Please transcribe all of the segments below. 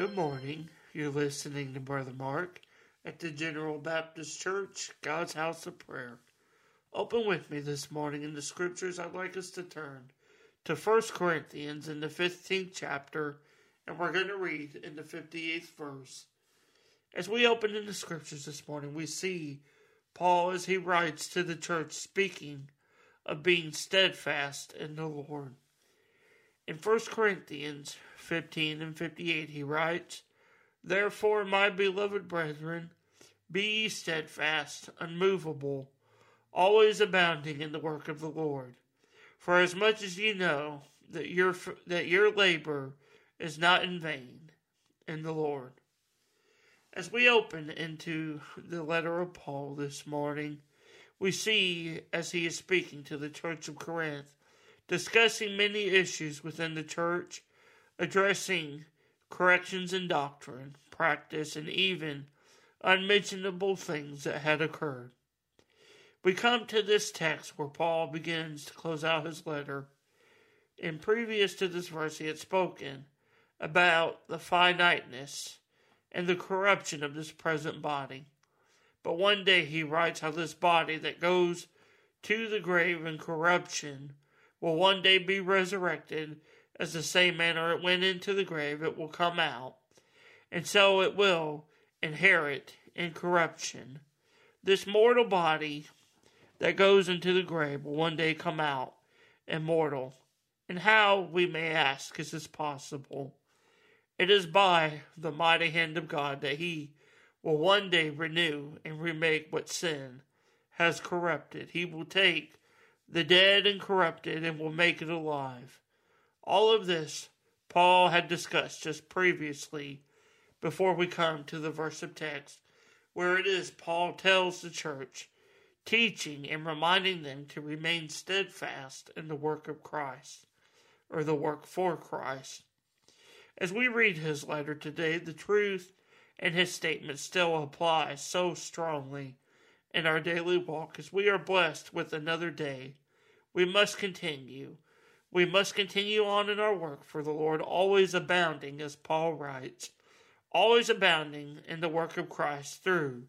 Good morning. You're listening to Brother Mark at the General Baptist Church, God's House of Prayer. Open with me this morning in the scriptures. I'd like us to turn to 1 Corinthians in the 15th chapter, and we're going to read in the 58th verse. As we open in the scriptures this morning, we see Paul as he writes to the church speaking of being steadfast in the Lord. In 1 Corinthians 15 and 58, he writes, Therefore, my beloved brethren, be ye steadfast, unmovable, always abounding in the work of the Lord. For as much as ye know that your, that your labor is not in vain in the Lord. As we open into the letter of Paul this morning, we see as he is speaking to the church of Corinth, discussing many issues within the church, addressing corrections in doctrine, practice, and even unmentionable things that had occurred. We come to this text where Paul begins to close out his letter. And previous to this verse, he had spoken about the finiteness and the corruption of this present body. But one day he writes how this body that goes to the grave in corruption will one day be resurrected as the same manner it went into the grave, it will come out, and so it will inherit incorruption. This mortal body that goes into the grave will one day come out immortal. And how, we may ask, is this possible? It is by the mighty hand of God that He will one day renew and remake what sin has corrupted. He will take the dead and corrupted and will make it alive. All of this Paul had discussed just previously before we come to the verse of text where it is Paul tells the church, teaching and reminding them to remain steadfast in the work of Christ or the work for Christ. As we read his letter today, the truth and his statement still apply so strongly in our daily walk as we are blessed with another day. We must continue. We must continue on in our work for the Lord, always abounding, as Paul writes, always abounding in the work of Christ through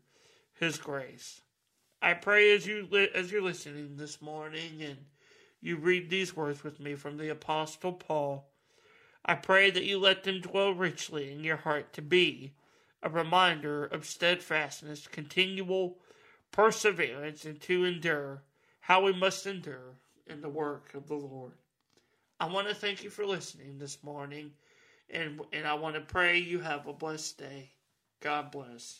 his grace. I pray as you li- as you're listening this morning and you read these words with me from the apostle Paul I pray that you let them dwell richly in your heart to be a reminder of steadfastness, continual perseverance, and to endure how we must endure in the work of the Lord. I want to thank you for listening this morning, and, and I want to pray you have a blessed day. God bless.